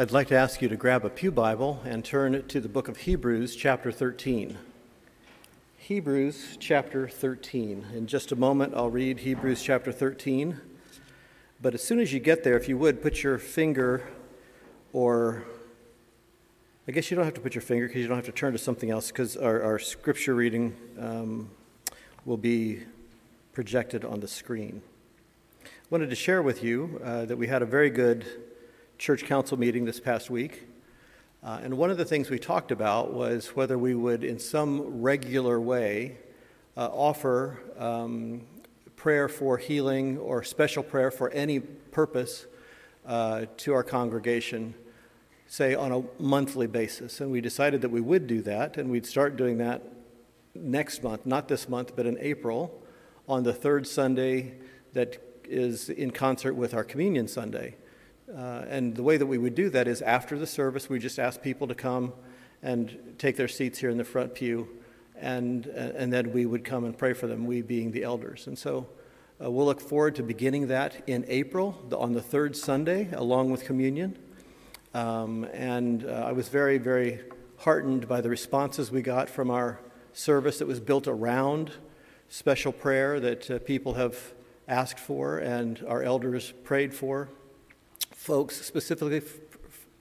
I'd like to ask you to grab a Pew Bible and turn to the book of Hebrews, chapter 13. Hebrews, chapter 13. In just a moment, I'll read Hebrews, chapter 13. But as soon as you get there, if you would, put your finger, or I guess you don't have to put your finger because you don't have to turn to something else because our, our scripture reading um, will be projected on the screen. I wanted to share with you uh, that we had a very good church council meeting this past week. Uh, and one of the things we talked about was whether we would, in some regular way, uh, offer um, prayer for healing or special prayer for any purpose uh, to our congregation, say on a monthly basis. And we decided that we would do that, and we'd start doing that next month, not this month, but in April, on the third Sunday that is in concert with our Communion Sunday. Uh, and the way that we would do that is after the service, we just ask people to come and take their seats here in the front pew, and, and then we would come and pray for them, we being the elders. And so uh, we'll look forward to beginning that in April on the third Sunday, along with communion. Um, and uh, I was very, very heartened by the responses we got from our service that was built around special prayer that uh, people have asked for and our elders prayed for folks, specifically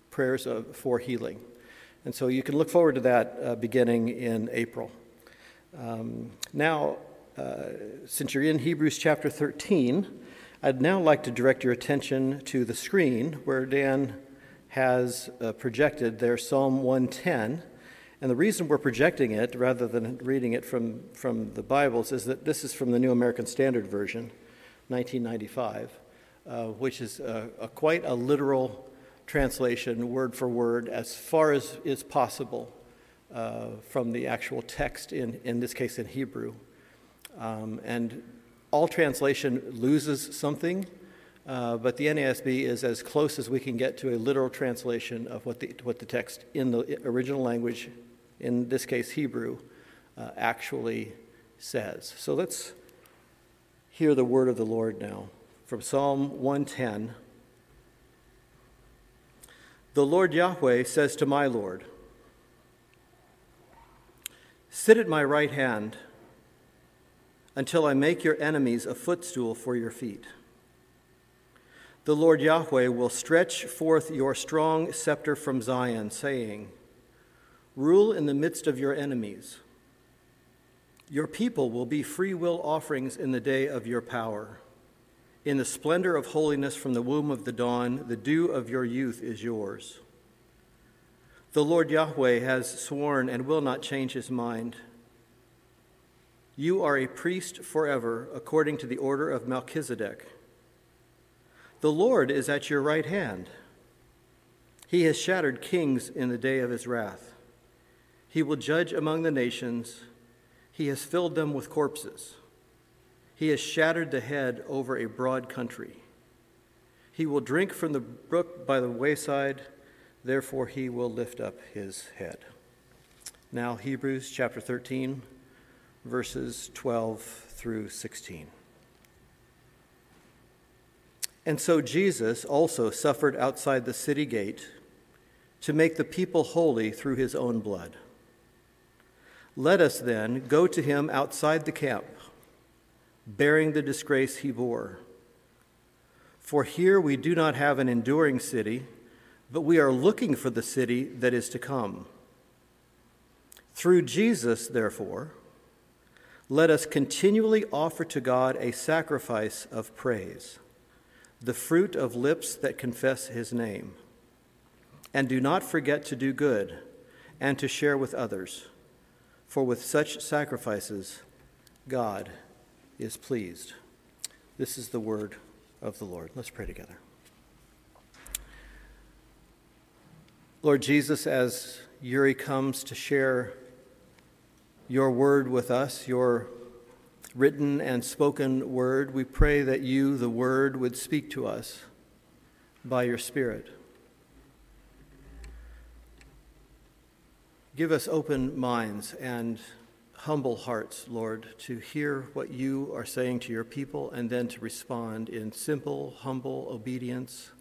prayers of, for healing. And so you can look forward to that uh, beginning in April. Um, now, uh, since you're in Hebrews chapter 13, I'd now like to direct your attention to the screen where Dan has uh, projected their Psalm 110. And the reason we're projecting it rather than reading it from, from the Bibles is that this is from the New American Standard Version, 1995 uh, which is a, a quite a literal translation, word for word, as far as is possible uh, from the actual text, in, in this case in Hebrew. Um, and all translation loses something, uh, but the NASB is as close as we can get to a literal translation of what the, what the text in the original language, in this case Hebrew, uh, actually says. So let's hear the word of the Lord now from Psalm 110. The Lord Yahweh says to my Lord, Sit at my right hand until I make your enemies a footstool for your feet. The Lord Yahweh will stretch forth your strong scepter from Zion, saying, Rule in the midst of your enemies. Your people will be free will offerings in the day of your power. In the splendor of holiness from the womb of the dawn, the dew of your youth is yours. The Lord Yahweh has sworn and will not change his mind. You are a priest forever, according to the order of Melchizedek. The Lord is at your right hand. He has shattered kings in the day of his wrath. He will judge among the nations. He has filled them with corpses. He has shattered the head over a broad country. He will drink from the brook by the wayside, therefore he will lift up his head. Now, Hebrews chapter 13, verses 12 through 16. And so Jesus also suffered outside the city gate to make the people holy through his own blood. Let us then go to him outside the camp bearing the disgrace he bore. For here we do not have an enduring city, but we are looking for the city that is to come. Through Jesus, therefore, let us continually offer to God a sacrifice of praise, the fruit of lips that confess his name. And do not forget to do good and to share with others, for with such sacrifices, God is pleased. This is the word of the Lord. Let's pray together. Lord Jesus, as Yuri comes to share your word with us, your written and spoken word, we pray that you, the word, would speak to us by your Spirit. Give us open minds and humble hearts, Lord, to hear what you are saying to your people and then to respond in simple, humble obedience,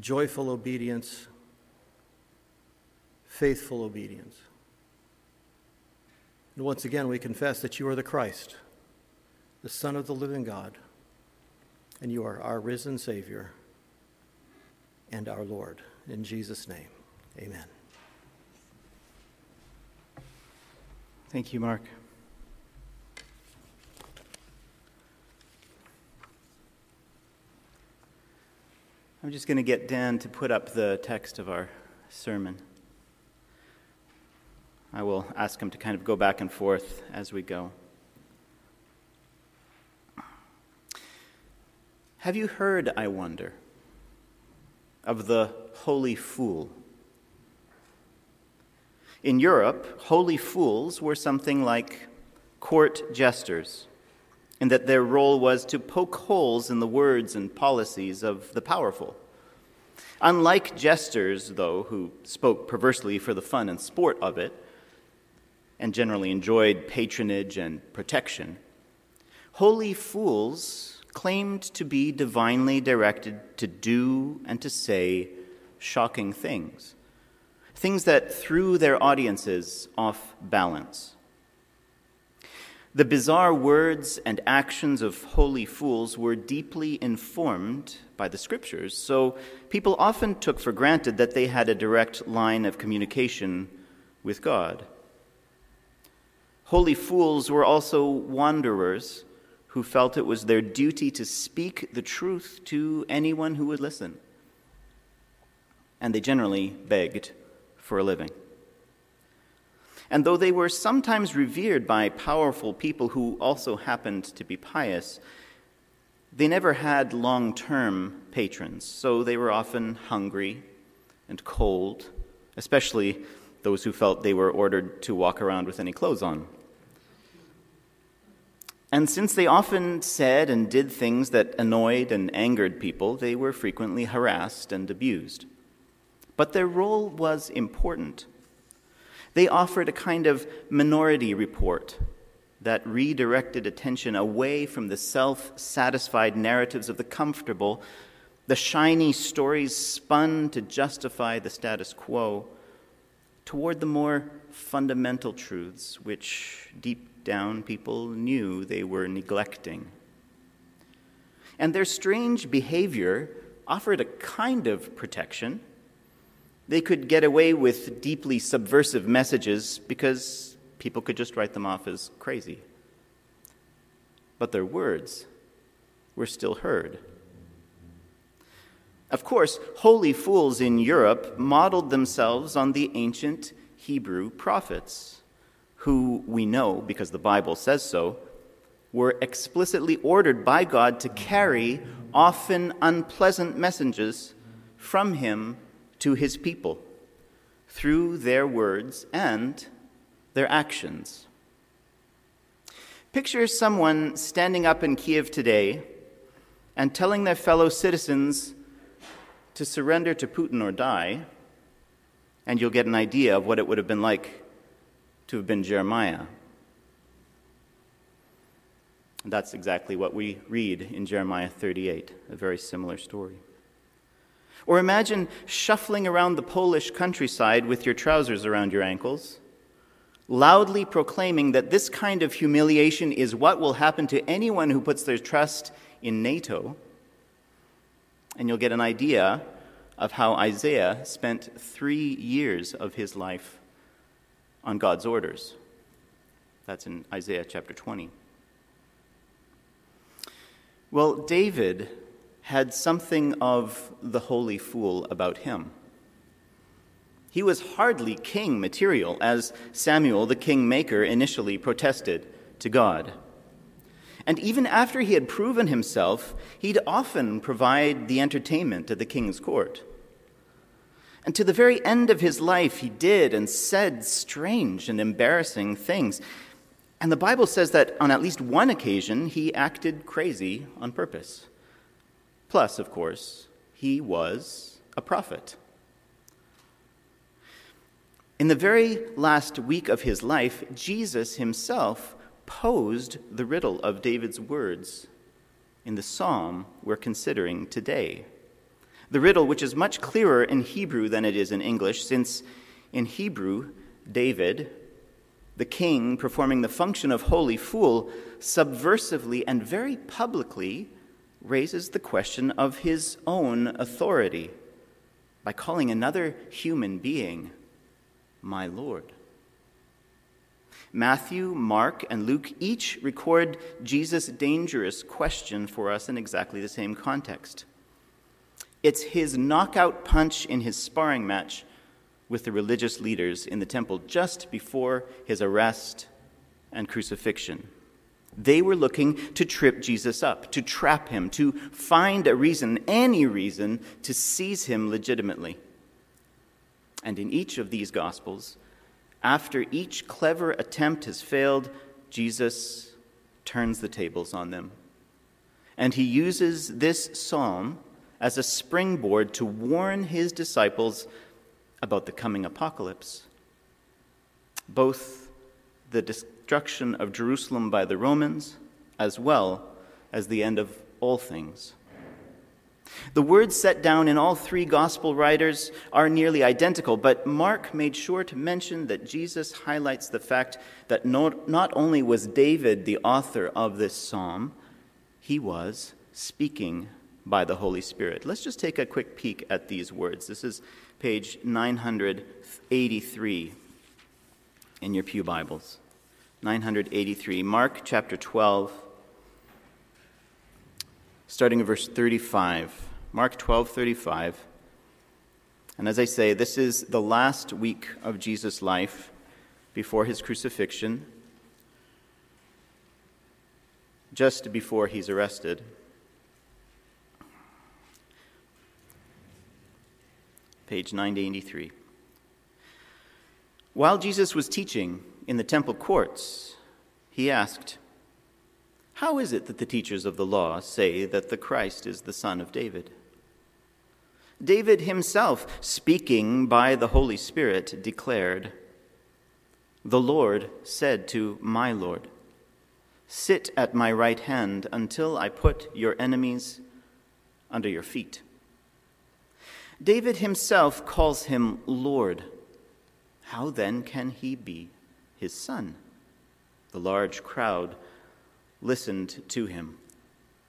joyful obedience, faithful obedience. And once again, we confess that you are the Christ, the Son of the living God, and you are our risen Savior and our Lord. In Jesus' name, amen. Thank you, Mark. I'm just going to get Dan to put up the text of our sermon. I will ask him to kind of go back and forth as we go. Have you heard, I wonder, of the holy fool? In Europe, holy fools were something like court jesters and that their role was to poke holes in the words and policies of the powerful. Unlike jesters, though, who spoke perversely for the fun and sport of it, and generally enjoyed patronage and protection, holy fools claimed to be divinely directed to do and to say shocking things, things that threw their audiences off balance. The bizarre words and actions of holy fools were deeply informed by the scriptures, so people often took for granted that they had a direct line of communication with God. Holy fools were also wanderers who felt it was their duty to speak the truth to anyone who would listen. And they generally begged for a living. And though they were sometimes revered by powerful people who also happened to be pious, they never had long term patrons, so they were often hungry and cold, especially those who felt they were ordered to walk around with any clothes on. And since they often said and did things that annoyed and angered people, they were frequently harassed and abused. But their role was important. They offered a kind of minority report that redirected attention away from the self satisfied narratives of the comfortable, the shiny stories spun to justify the status quo, toward the more fundamental truths which deep down people knew they were neglecting. And their strange behavior offered a kind of protection they could get away with deeply subversive messages because people could just write them off as crazy. But their words were still heard. Of course, holy fools in Europe modeled themselves on the ancient Hebrew prophets, who we know, because the Bible says so, were explicitly ordered by God to carry often unpleasant messages from Him to his people through their words and their actions. Picture someone standing up in Kiev today and telling their fellow citizens to surrender to Putin or die, and you'll get an idea of what it would have been like to have been Jeremiah. And that's exactly what we read in Jeremiah 38, a very similar story. Or imagine shuffling around the Polish countryside with your trousers around your ankles, loudly proclaiming that this kind of humiliation is what will happen to anyone who puts their trust in NATO. And you'll get an idea of how Isaiah spent three years of his life on God's orders. That's in Isaiah chapter 20. Well, David had something of the holy fool about him. He was hardly king material, as Samuel, the kingmaker, initially protested to God. And even after he had proven himself, he'd often provide the entertainment at the king's court. And to the very end of his life, he did and said strange and embarrassing things. And the Bible says that on at least one occasion, he acted crazy on purpose. Plus, of course, he was a prophet. In the very last week of his life, Jesus himself posed the riddle of David's words in the psalm we're considering today. The riddle, which is much clearer in Hebrew than it is in English, since in Hebrew, David, the king performing the function of holy fool, subversively and very publicly raises the question of his own authority by calling another human being my Lord. Matthew, Mark, and Luke each record Jesus' dangerous question for us in exactly the same context. It's his knockout punch in his sparring match with the religious leaders in the temple just before his arrest and crucifixion. They were looking to trip Jesus up, to trap him, to find a reason, any reason, to seize him legitimately. And in each of these Gospels, after each clever attempt has failed, Jesus turns the tables on them. And he uses this psalm as a springboard to warn his disciples about the coming apocalypse. Both the destruction of Jerusalem by the Romans, as well as the end of all things. The words set down in all three gospel writers are nearly identical, but Mark made sure to mention that Jesus highlights the fact that not, not only was David the author of this psalm, he was speaking by the Holy Spirit. Let's just take a quick peek at these words. This is page 983 in your Pew Bibles. 983, Mark chapter 12, starting in verse 35. Mark 12, 35. And as I say, this is the last week of Jesus' life before his crucifixion, just before he's arrested. page 983. While Jesus was teaching in the temple courts, he asked, How is it that the teachers of the law say that the Christ is the son of David? David himself, speaking by the Holy Spirit, declared, The Lord said to my Lord, Sit at my right hand until I put your enemies under your feet. David himself calls him Lord. How then can he be his son? The large crowd listened to him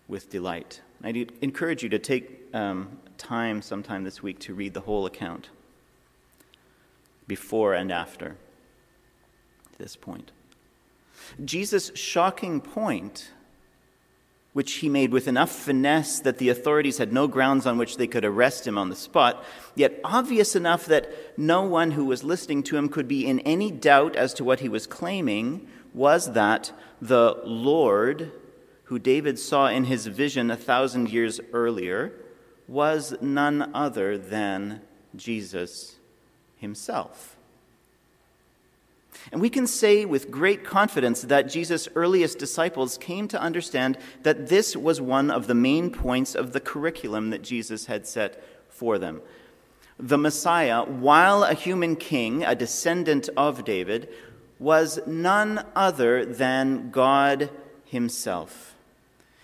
with delight. I encourage you to take um, time sometime this week to read the whole account, before and after this point. Jesus' shocking point which he made with enough finesse that the authorities had no grounds on which they could arrest him on the spot, yet obvious enough that no one who was listening to him could be in any doubt as to what he was claiming, was that the Lord, who David saw in his vision a thousand years earlier, was none other than Jesus himself. And we can say with great confidence that Jesus' earliest disciples came to understand that this was one of the main points of the curriculum that Jesus had set for them. The Messiah, while a human king, a descendant of David, was none other than God Himself.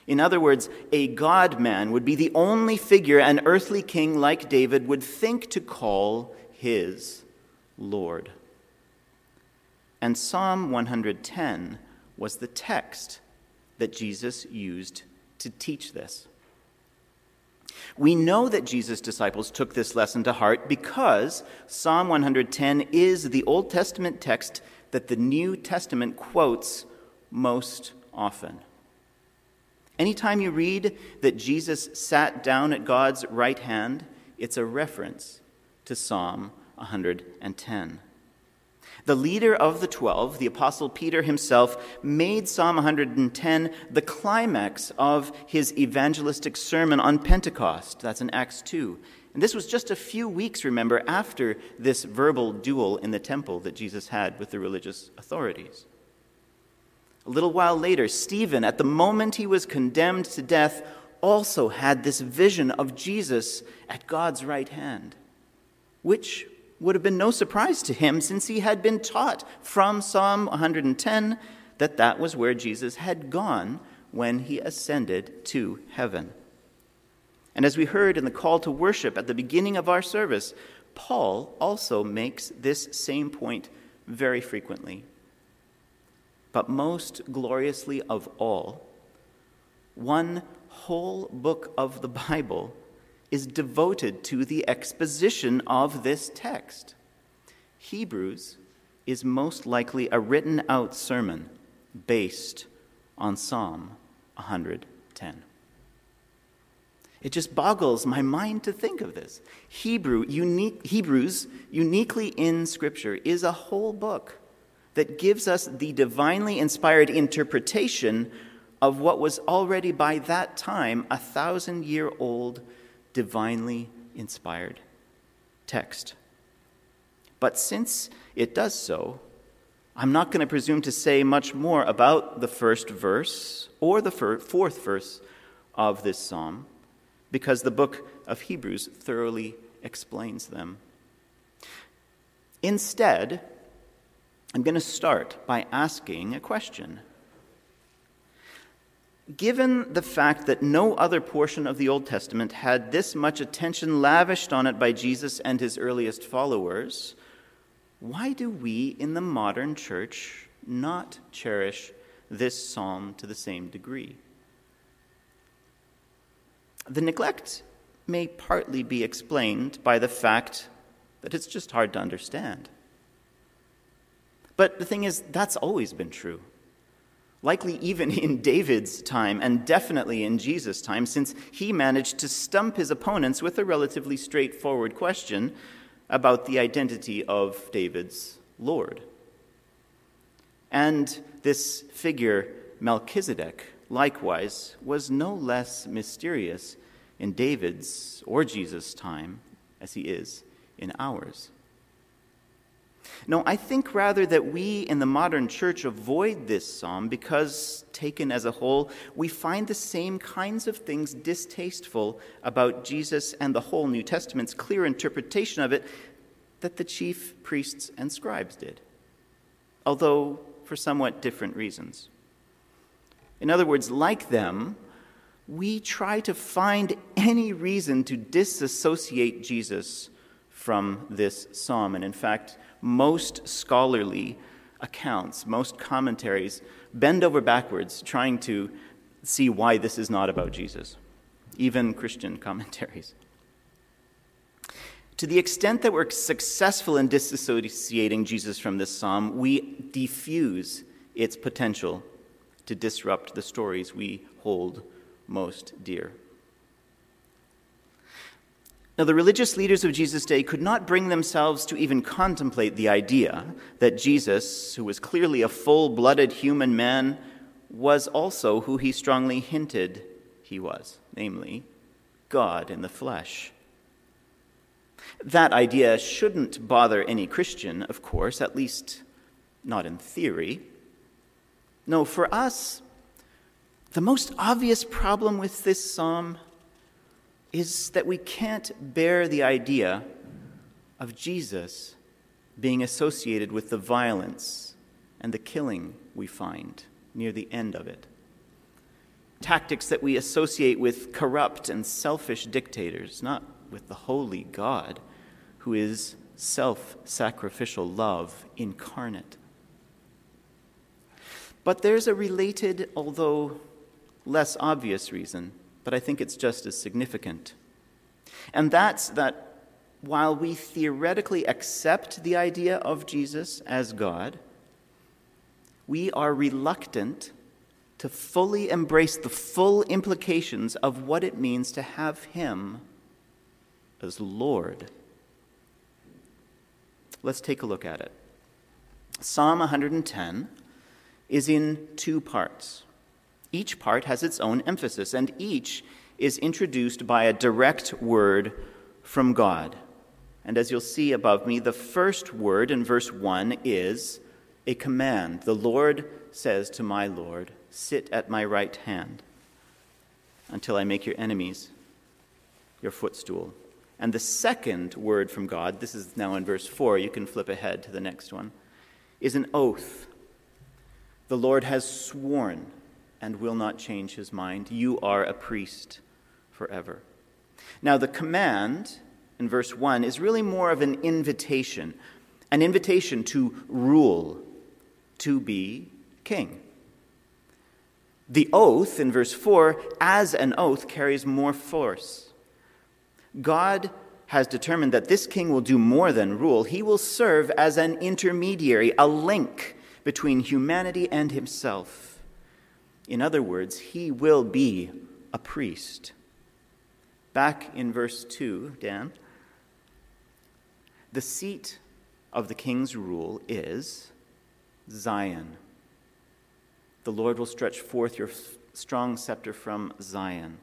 In other words, a God man would be the only figure an earthly king like David would think to call his Lord. And Psalm 110 was the text that Jesus used to teach this. We know that Jesus' disciples took this lesson to heart because Psalm 110 is the Old Testament text that the New Testament quotes most often. Anytime you read that Jesus sat down at God's right hand, it's a reference to Psalm 110. The leader of the twelve, the Apostle Peter himself, made Psalm 110 the climax of his evangelistic sermon on Pentecost. That's in Acts 2. And this was just a few weeks, remember, after this verbal duel in the temple that Jesus had with the religious authorities. A little while later, Stephen, at the moment he was condemned to death, also had this vision of Jesus at God's right hand, which would have been no surprise to him since he had been taught from Psalm 110 that that was where Jesus had gone when he ascended to heaven. And as we heard in the call to worship at the beginning of our service, Paul also makes this same point very frequently. But most gloriously of all, one whole book of the Bible is devoted to the exposition of this text. Hebrews is most likely a written out sermon based on Psalm 110. It just boggles my mind to think of this. Hebrew, unique, Hebrews, uniquely in Scripture, is a whole book that gives us the divinely inspired interpretation of what was already by that time a thousand year old divinely inspired text. But since it does so, I'm not going to presume to say much more about the first verse or the fourth verse of this psalm because the book of Hebrews thoroughly explains them. Instead, I'm going to start by asking a question. Given the fact that no other portion of the Old Testament had this much attention lavished on it by Jesus and his earliest followers, why do we in the modern church not cherish this psalm to the same degree? The neglect may partly be explained by the fact that it's just hard to understand. But the thing is, that's always been true. Likely even in David's time, and definitely in Jesus' time, since he managed to stump his opponents with a relatively straightforward question about the identity of David's Lord. And this figure, Melchizedek, likewise, was no less mysterious in David's or Jesus' time as he is in ours. No, I think rather that we in the modern church avoid this psalm because, taken as a whole, we find the same kinds of things distasteful about Jesus and the whole New Testament's clear interpretation of it that the chief priests and scribes did, although for somewhat different reasons. In other words, like them, we try to find any reason to disassociate Jesus from this psalm. And in fact, most scholarly accounts, most commentaries bend over backwards trying to see why this is not about Jesus, even Christian commentaries. To the extent that we're successful in disassociating Jesus from this psalm, we defuse its potential to disrupt the stories we hold most dear. Now, the religious leaders of Jesus' day could not bring themselves to even contemplate the idea that Jesus, who was clearly a full blooded human man, was also who he strongly hinted he was, namely, God in the flesh. That idea shouldn't bother any Christian, of course, at least not in theory. No, for us, the most obvious problem with this psalm is that we can't bear the idea of Jesus being associated with the violence and the killing we find near the end of it. Tactics that we associate with corrupt and selfish dictators, not with the holy God who is self sacrificial love incarnate. But there's a related, although less obvious reason but I think it's just as significant. And that's that while we theoretically accept the idea of Jesus as God, we are reluctant to fully embrace the full implications of what it means to have Him as Lord. Let's take a look at it. Psalm 110 is in two parts. Each part has its own emphasis, and each is introduced by a direct word from God. And as you'll see above me, the first word in verse 1 is a command. The Lord says to my Lord, Sit at my right hand until I make your enemies your footstool. And the second word from God, this is now in verse 4, you can flip ahead to the next one, is an oath. The Lord has sworn and will not change his mind. You are a priest forever. Now, the command in verse 1 is really more of an invitation, an invitation to rule, to be king. The oath in verse 4, as an oath, carries more force. God has determined that this king will do more than rule. He will serve as an intermediary, a link between humanity and himself. In other words, he will be a priest. Back in verse 2, Dan, the seat of the king's rule is Zion. The Lord will stretch forth your strong scepter from Zion.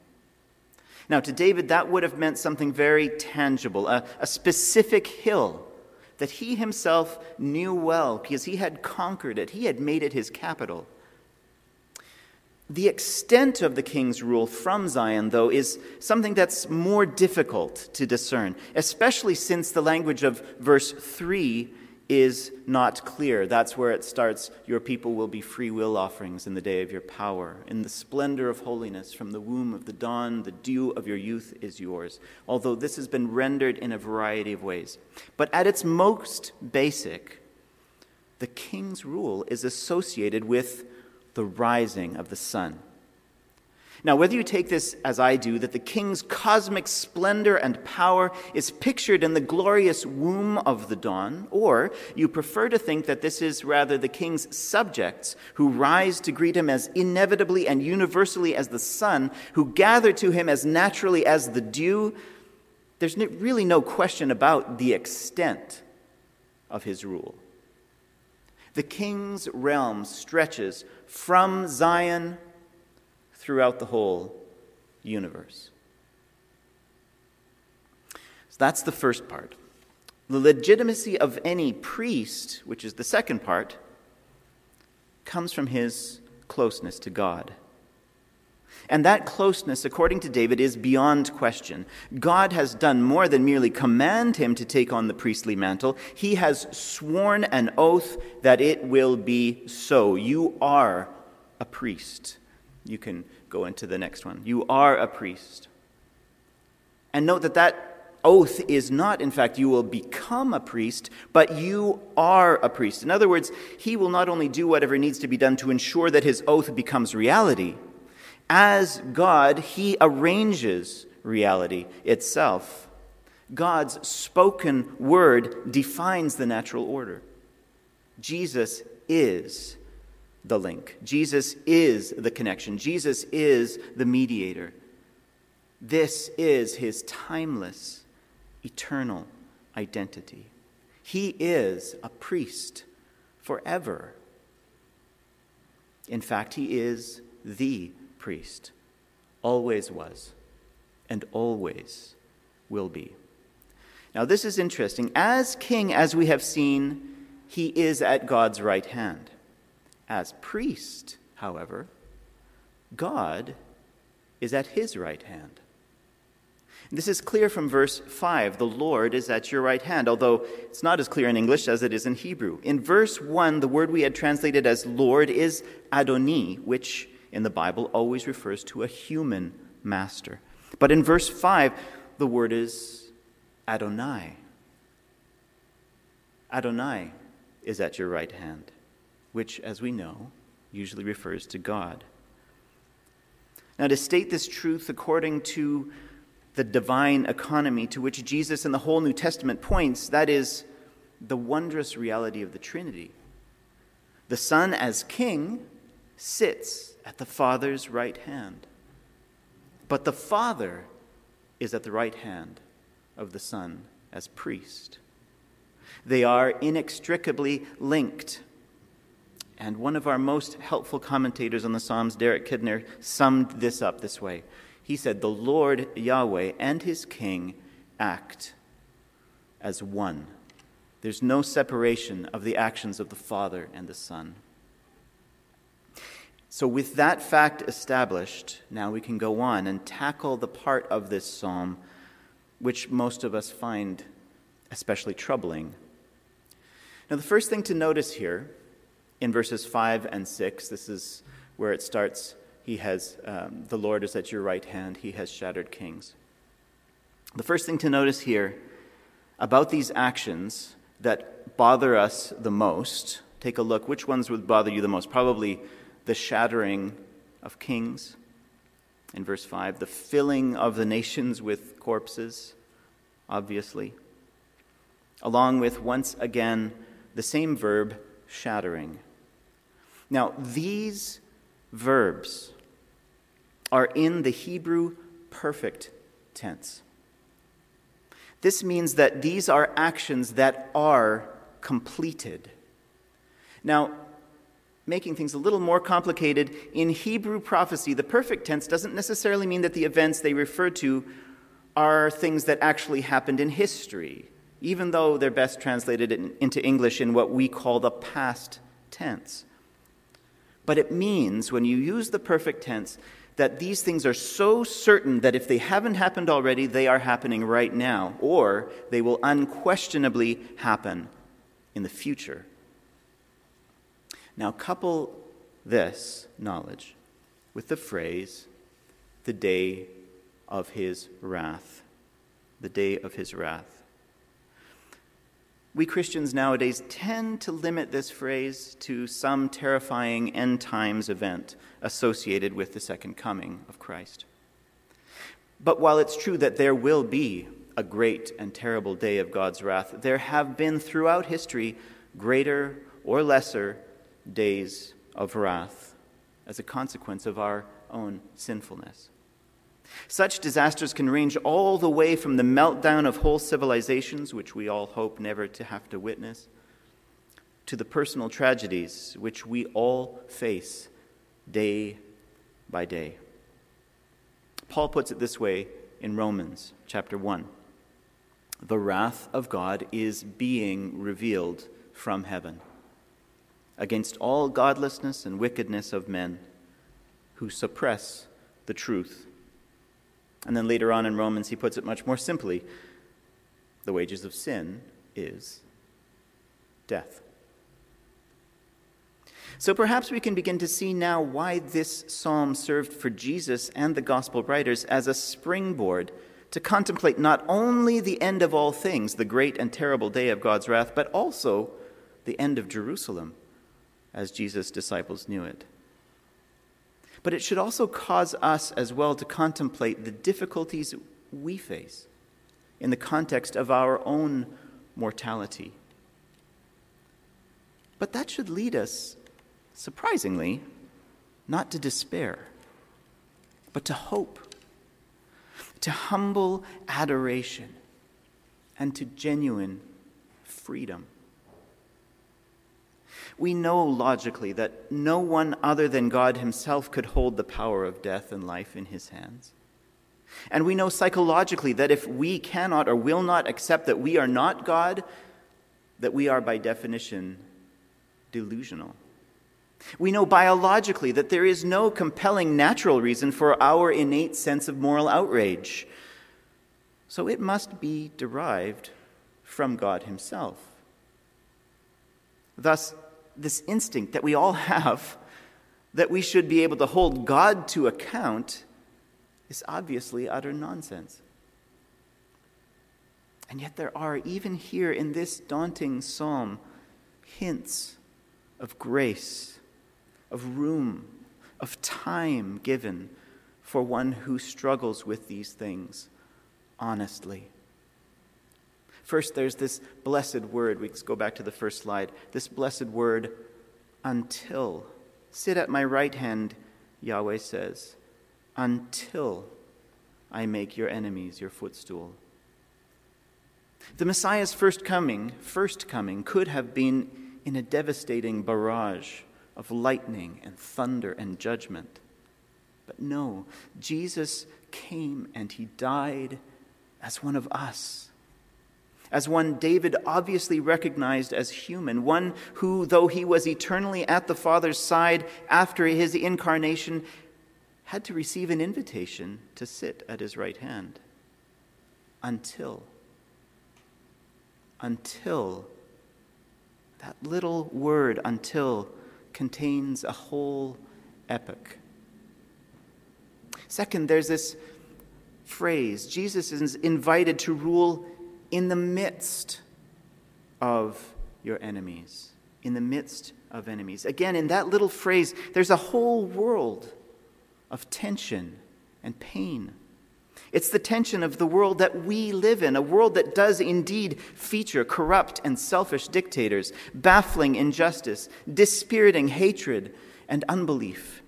Now, to David, that would have meant something very tangible, a, a, specific hill that he himself knew well because he had conquered it, he had made it his capital. The extent of the king's rule from Zion, though, is something that's more difficult to discern, especially since the language of verse 3 is not clear. That's where it starts Your people will be free will offerings in the day of your power. In the splendor of holiness, from the womb of the dawn, the dew of your youth is yours. Although this has been rendered in a variety of ways. But at its most basic, the king's rule is associated with the rising of the sun. Now, whether you take this as I do, that the king's cosmic splendor and power is pictured in the glorious womb of the dawn, or you prefer to think that this is rather the king's subjects who rise to greet him as inevitably and universally as the sun, who gather to him as naturally as the dew, there's really no question about the extent of his rule. The king's realm stretches from Zion throughout the whole universe. So that's the first part. The legitimacy of any priest, which is the second part, comes from his closeness to God. And that closeness, according to David, is beyond question. God has done more than merely command him to take on the priestly mantle. He has sworn an oath that it will be so. You are a priest. You can go into the next one. You are a priest. And note that that oath is not, in fact, you will become a priest, but you are a priest. In other words, he will not only do whatever needs to be done to ensure that his oath becomes reality, as God, he arranges reality itself. God's spoken word defines the natural order. Jesus is the link. Jesus is the connection. Jesus is the mediator. This is his timeless, eternal identity. He is a priest forever. In fact, he is the priest, always was, and always will be. Now, this is interesting. As king, as we have seen, he is at God's right hand. As priest, however, God is at his right hand. This is clear from verse 5. The Lord is at your right hand, although it's not as clear in English as it is in Hebrew. In verse 1, the word we had translated as Lord is Adoni, which in the Bible always refers to a human master. But in verse 5, the word is Adonai. Adonai is at your right hand which, as we know, usually refers to God. Now, to state this truth according to the divine economy to which Jesus and the whole New Testament points, that is the wondrous reality of the Trinity. The Son, as King, sits at the Father's right hand. But the Father is at the right hand of the Son as priest. They are inextricably linked. And one of our most helpful commentators on the Psalms, Derek Kidner, summed this up this way. He said, The Lord Yahweh and his king act as one. There's no separation of the actions of the Father and the Son. So, with that fact established, now we can go on and tackle the part of this psalm which most of us find especially troubling. Now, the first thing to notice here in verses 5 and 6, this is where it starts. He has, um, the Lord is at your right hand, he has shattered kings. The first thing to notice here about these actions that bother us the most, take a look. Which ones would bother you the most? Probably the shattering of kings in verse 5, the filling of the nations with corpses, obviously, along with once again the same verb, shattering. Now, these verbs are in the Hebrew perfect tense. This means that these are actions that are completed. Now, making things a little more complicated, in Hebrew prophecy, the perfect tense doesn't necessarily mean that the events they refer to are things that actually happened in history, even though they're best translated in, into English in what we call the past tense. But it means, when you use the perfect tense, that these things are so certain that if they haven't happened already, they are happening right now, or they will unquestionably happen in the future. Now, couple this knowledge with the phrase, the day of his wrath. The day of his wrath. We Christians nowadays tend to limit this phrase to some terrifying end times event associated with the second coming of Christ. But while it's true that there will be a great and terrible day of God's wrath, there have been throughout history greater or lesser days of wrath as a consequence of our own sinfulness. Such disasters can range all the way from the meltdown of whole civilizations, which we all hope never to have to witness, to the personal tragedies which we all face day by day. Paul puts it this way in Romans chapter 1 The wrath of God is being revealed from heaven against all godlessness and wickedness of men who suppress the truth and then later on in Romans, he puts it much more simply the wages of sin is death. So perhaps we can begin to see now why this psalm served for Jesus and the gospel writers as a springboard to contemplate not only the end of all things, the great and terrible day of God's wrath, but also the end of Jerusalem, as Jesus' disciples knew it. But it should also cause us as well to contemplate the difficulties we face in the context of our own mortality. But that should lead us, surprisingly, not to despair, but to hope, to humble adoration, and to genuine freedom we know logically that no one other than God Himself could hold the power of death and life in His hands. And we know psychologically that if we cannot or will not accept that we are not God, that we are by definition delusional. We know biologically that there is no compelling natural reason for our innate sense of moral outrage. So it must be derived from God Himself. Thus, this instinct that we all have that we should be able to hold God to account is obviously utter nonsense. And yet, there are, even here in this daunting psalm, hints of grace, of room, of time given for one who struggles with these things honestly. First, there's this blessed word. We go back to the first slide. This blessed word, until. Sit at my right hand, Yahweh says, until I make your enemies your footstool. The Messiah's first coming, first coming, could have been in a devastating barrage of lightning and thunder and judgment. But no, Jesus came and he died as one of us as one David obviously recognized as human, one who, though he was eternally at the Father's side after his incarnation, had to receive an invitation to sit at his right hand until, until, that little word, until, contains a whole epic. Second, there's this phrase, Jesus is invited to rule in the midst of your enemies. In the midst of enemies. Again, in that little phrase, there's a whole world of tension and pain. It's the tension of the world that we live in, a world that does indeed feature corrupt and selfish dictators, baffling injustice, dispiriting hatred and unbelief.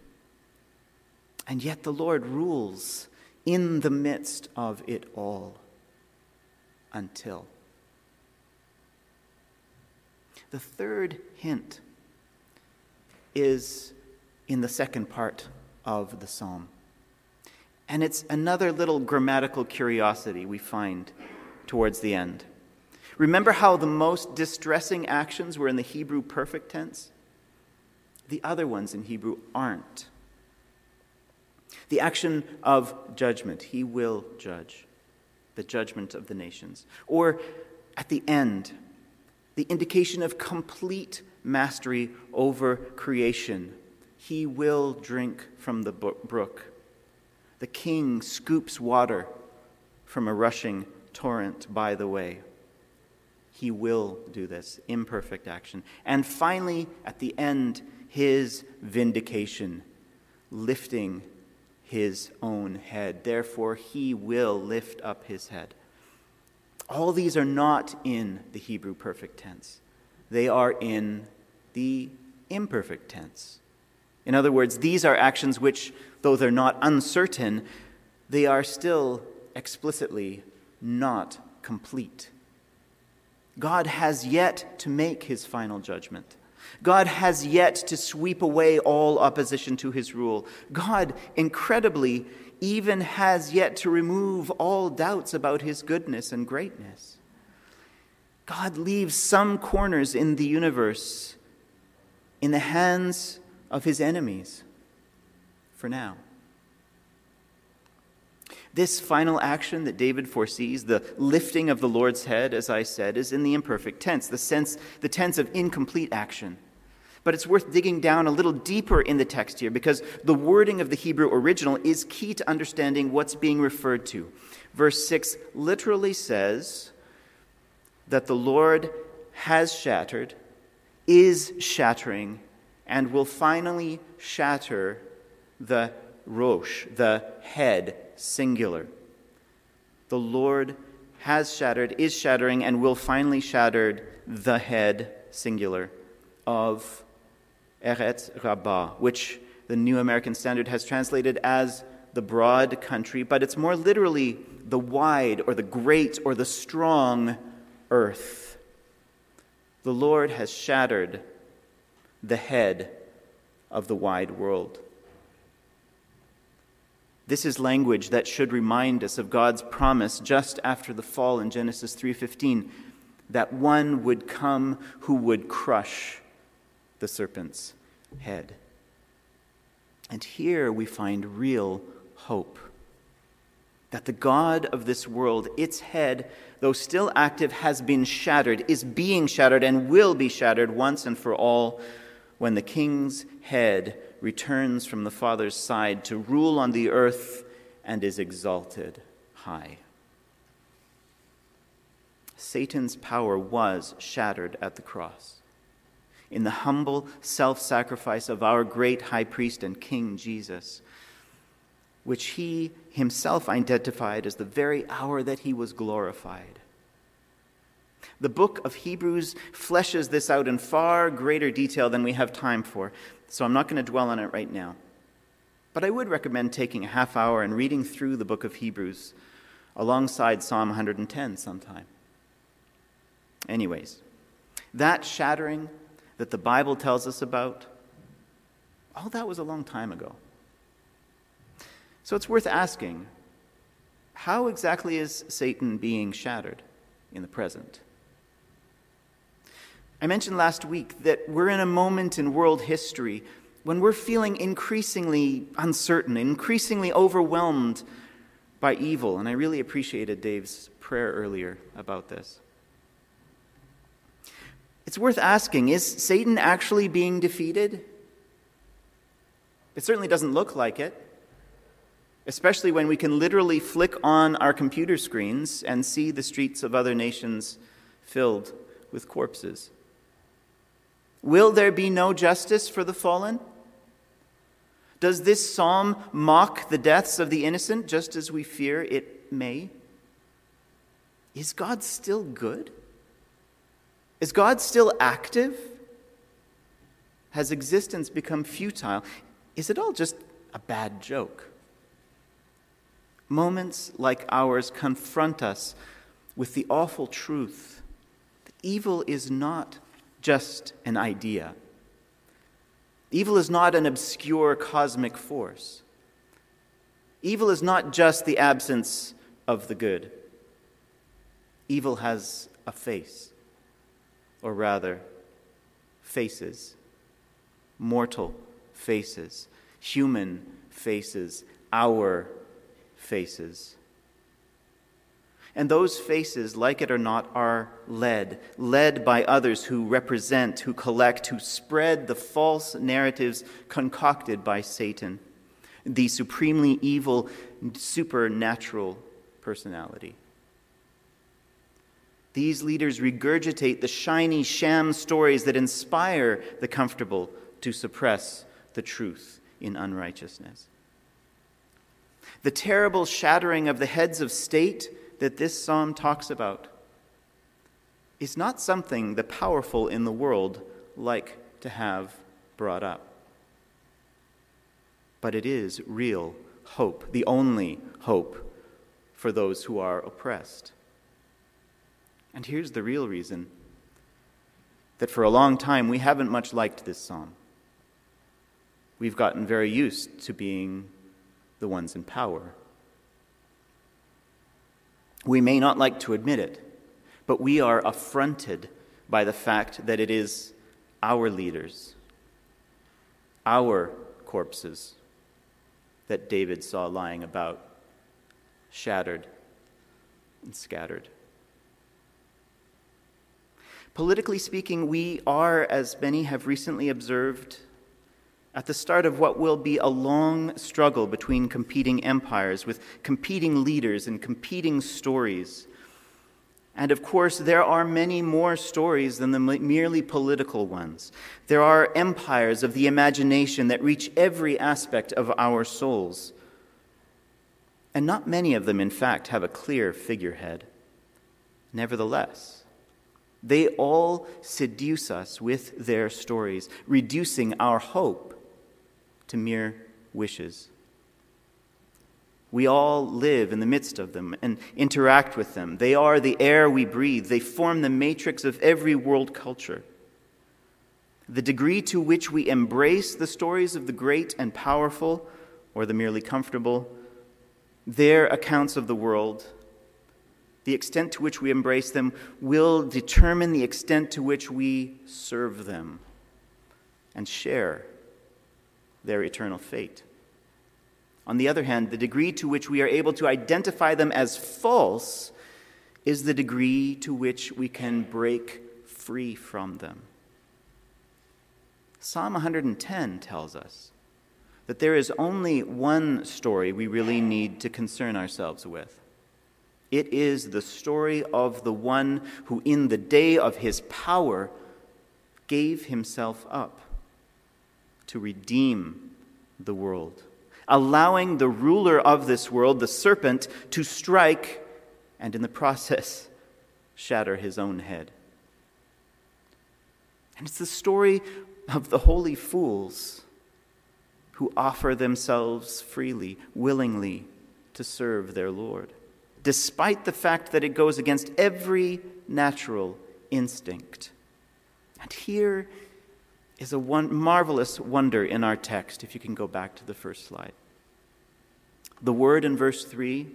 And yet the Lord rules in the midst of it all until. The third hint is in the second part of the psalm. And it's another little grammatical curiosity we find towards the end. Remember how the most distressing actions were in the Hebrew perfect tense? The other ones in Hebrew aren't. The action of judgment, he will judge, the judgment of the nations. Or at the end, the indication of complete mastery over creation. He will drink from the brook. The king scoops water from a rushing torrent by the way. He will do this, imperfect action. And finally, at the end, his vindication, lifting his own head. Therefore, he will lift up his head. All these are not in the Hebrew perfect tense, they are in the imperfect tense. In other words, these are actions which, though they're not uncertain, they are still explicitly not complete. God has yet to make his final judgment. God has yet to sweep away all opposition to his rule. God, incredibly, even has yet to remove all doubts about his goodness and greatness. God leaves some corners in the universe in the hands of his enemies for now. This final action that David foresees, the lifting of the Lord's head, as I said, is in the imperfect tense, the sense, the tense of incomplete action. But it's worth digging down a little deeper in the text here because the wording of the Hebrew original is key to understanding what's being referred to. Verse 6 literally says that the Lord has shattered, is shattering, and will finally shatter the rosh, the head, singular. The Lord has shattered, is shattering, and will finally shatter the head, singular, of Eretz Rabbah, which the New American Standard has translated as the broad country, but it's more literally the wide or the great or the strong earth. The Lord has shattered the head of the wide world. This is language that should remind us of God's promise just after the fall in Genesis 3:15 that one would come who would crush the serpent's head. And here we find real hope that the God of this world, its head, though still active, has been shattered, is being shattered, and will be shattered once and for all when the king's head returns from the Father's side to rule on the earth and is exalted high. Satan's power was shattered at the cross in the humble self sacrifice of our great high priest and king Jesus, which he himself identified as the very hour that he was glorified. The book of Hebrews fleshes this out in far greater detail than we have time for, so I'm not going to dwell on it right now. But I would recommend taking a half hour and reading through the book of Hebrews alongside Psalm 110 sometime. Anyways, that shattering that the Bible tells us about, all that was a long time ago. So it's worth asking how exactly is Satan being shattered in the present? I mentioned last week that we're in a moment in world history when we're feeling increasingly uncertain, increasingly overwhelmed by evil. And I really appreciated Dave's prayer earlier about this. It's worth asking is Satan actually being defeated? It certainly doesn't look like it. especially when we can literally flick on our computer screens and see the streets of other nations filled with corpses. Will there be no justice for the fallen? Does this psalm mock the deaths of the innocent just as we fear it may? Is God still good? Is God still active? Has existence become futile? Is it all just a bad joke? Moments like ours confront us with the awful truth that evil is not just an idea. Evil is not an obscure cosmic force. Evil is not just the absence of the good. Evil has a face, or rather, faces, mortal faces, human faces, our faces. And those faces, like it or not, are led, led by others who represent, who collect, who spread the false narratives concocted by Satan, the supremely evil, supernatural personality. These leaders regurgitate the shiny sham stories that inspire the comfortable to suppress the truth in unrighteousness. The terrible shattering of the heads of state that this psalm talks about is not something the powerful in the world like to have brought up. But it is real hope, the only hope for those who are oppressed. And here's the real reason that for a long time we haven't much liked this psalm. We've gotten very used to being the ones in power. We may not like to admit it, but we are affronted by the fact that it is our leaders, our corpses that David saw lying about, shattered and scattered. Politically speaking, we are, as many have recently observed, at the start of what will be a long struggle between competing empires with competing leaders and competing stories. And of course, there are many more stories than the merely political ones. There are empires of the imagination that reach every aspect of our souls. And not many of them, in fact, have a clear figurehead. Nevertheless, they all seduce us with their stories, reducing our hope to mere wishes. We all live in the midst of them and interact with them. They are the air we breathe, they form the matrix of every world culture. The degree to which we embrace the stories of the great and powerful, or the merely comfortable, their accounts of the world, the extent to which we embrace them, will determine the extent to which we serve them and share their eternal fate. On the other hand, the degree to which we are able to identify them as false is the degree to which we can break free from them. Psalm 110 tells us that there is only one story we really need to concern ourselves with. It is the story of the one who, in the day of his power, gave himself up to redeem the world, allowing the ruler of this world, the serpent, to strike and in the process shatter his own head. And it's the story of the holy fools who offer themselves freely, willingly to serve their Lord, despite the fact that it goes against every natural instinct. And here is a one, marvelous wonder in our text, if you can go back to the first slide. The word in verse 3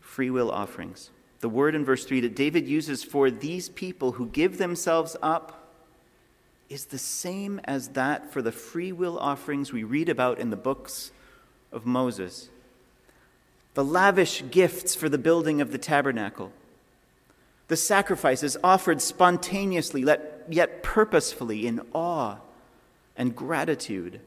free will offerings. The word in verse 3 that David uses for these people who give themselves up is the same as that for the free will offerings we read about in the books of Moses. The lavish gifts for the building of the tabernacle the sacrifices offered spontaneously, yet purposefully in awe and gratitude.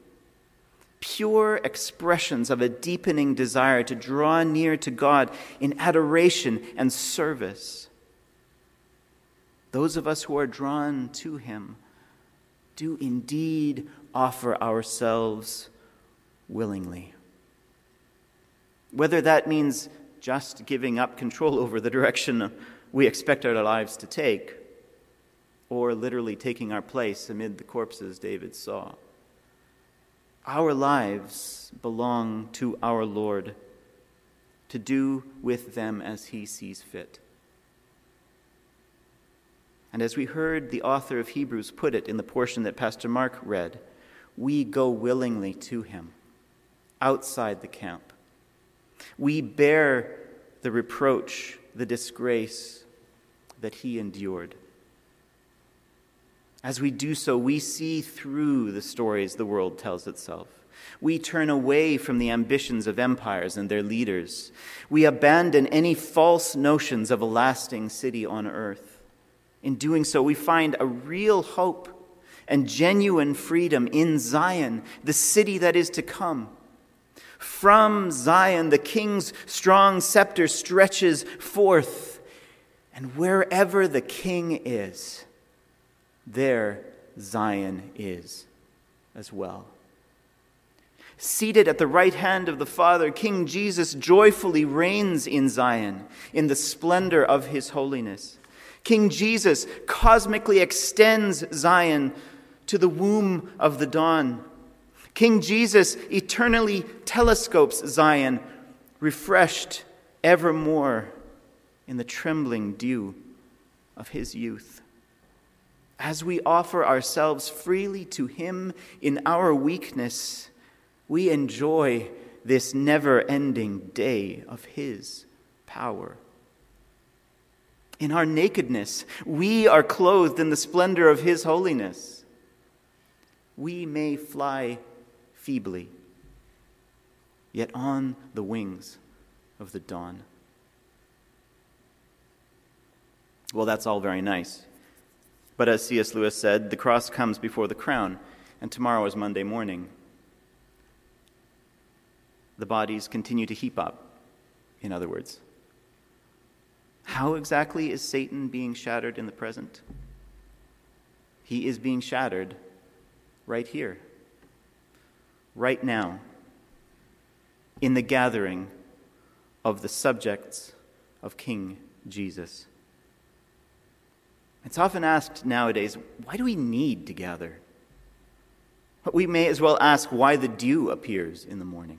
pure expressions of a deepening desire to draw near to God in adoration and service. Those of us who are drawn to Him do indeed offer ourselves willingly. Whether that means just giving up control over the direction we expect our lives to take, or literally taking our place amid the corpses David saw. Our lives belong to our Lord to do with them as he sees fit. And as we heard the author of Hebrews put it in the portion that Pastor Mark read, we go willingly to him outside the camp. We bear the reproach, the disgrace that he endured. As we do so, we see through the stories the world tells itself. We turn away from the ambitions of empires and their leaders. We abandon any false notions of a lasting city on earth. In doing so, we find a real hope and genuine freedom in Zion, the city that is to come. From Zion, the king's strong scepter stretches forth, and wherever the king is, there Zion is as well. Seated at the right hand of the Father, King Jesus joyfully reigns in Zion in the splendor of his holiness. King Jesus cosmically extends Zion to the womb of the dawn. King Jesus eternally telescopes Zion, refreshed evermore in the trembling dew of his youth as we offer ourselves freely to Him in our weakness, we enjoy this never ending day of His power. In our nakedness, we are clothed in the splendor of His holiness. We may fly feebly, yet on the wings of the dawn. Well, that's all very nice. But as C.S. Lewis said, the cross comes before the crown, and tomorrow is Monday morning. The bodies continue to heap up, in other words. How exactly is Satan being shattered in the present? He is being shattered right here, right now, in the gathering of the subjects of King Jesus. It's often asked nowadays, why do we need to gather? But we may as well ask why the dew appears in the morning.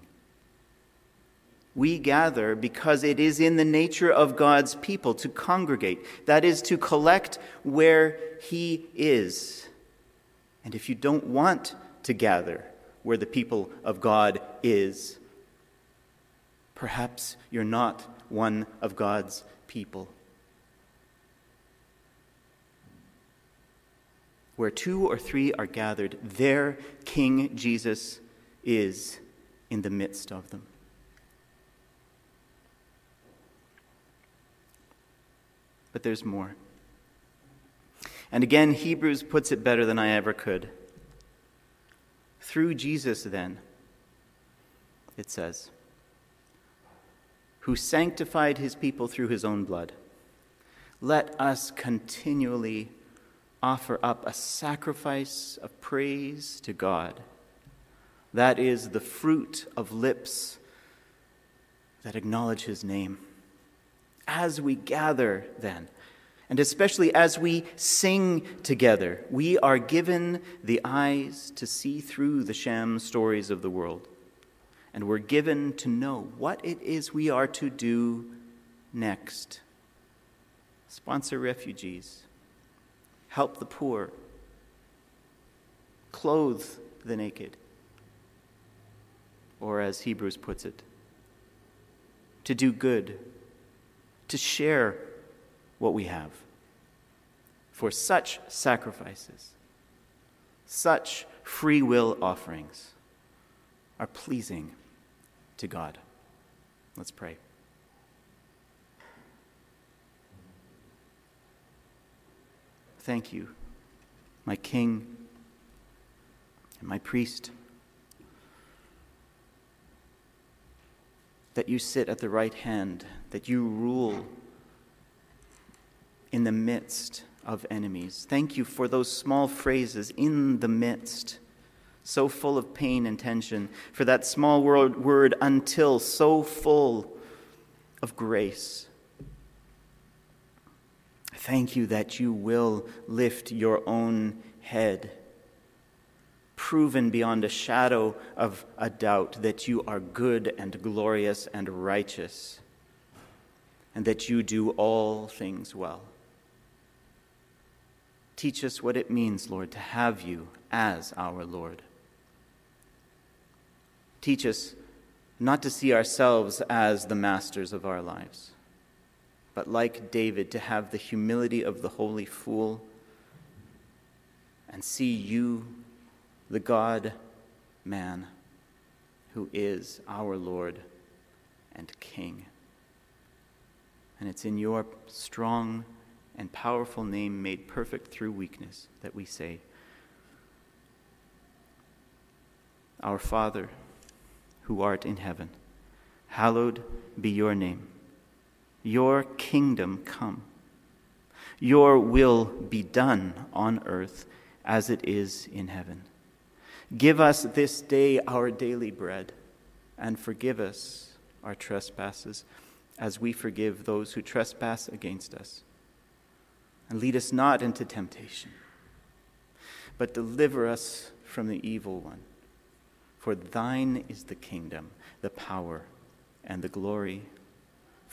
We gather because it is in the nature of God's people to congregate, that is, to collect where He is. And if you don't want to gather where the people of God is, perhaps you're not one of God's people. Where two or three are gathered, there King Jesus is in the midst of them. But there's more. And again, Hebrews puts it better than I ever could. Through Jesus, then, it says, who sanctified his people through his own blood, let us continually offer up a sacrifice of praise to God. That is the fruit of lips that acknowledge his name. As we gather, then, and especially as we sing together, we are given the eyes to see through the sham stories of the world. And we're given to know what it is we are to do next. Sponsor refugees help the poor, clothe the naked, or as Hebrews puts it, to do good, to share what we have. For such sacrifices, such free will offerings are pleasing to God. Let's pray. Thank you, my King and my priest. that you sit at the right hand, that you rule in the midst of enemies. Thank you for those small phrases, in the midst, so full of pain and tension, for that small word, until, so full of grace. Thank you that you will lift your own head, proven beyond a shadow of a doubt that you are good and glorious and righteous, and that you do all things well. Teach us what it means, Lord, to have you as our Lord. Teach us not to see ourselves as the masters of our lives, but like David, to have the humility of the holy fool and see you, the God man, who is our Lord and King. And it's in your strong and powerful name made perfect through weakness that we say, Our Father, who art in heaven, hallowed be your name. Your kingdom come. Your will be done on earth as it is in heaven. Give us this day our daily bread, and forgive us our trespasses as we forgive those who trespass against us and lead us not into temptation, but deliver us from the evil one. For thine is the kingdom, the power, and the glory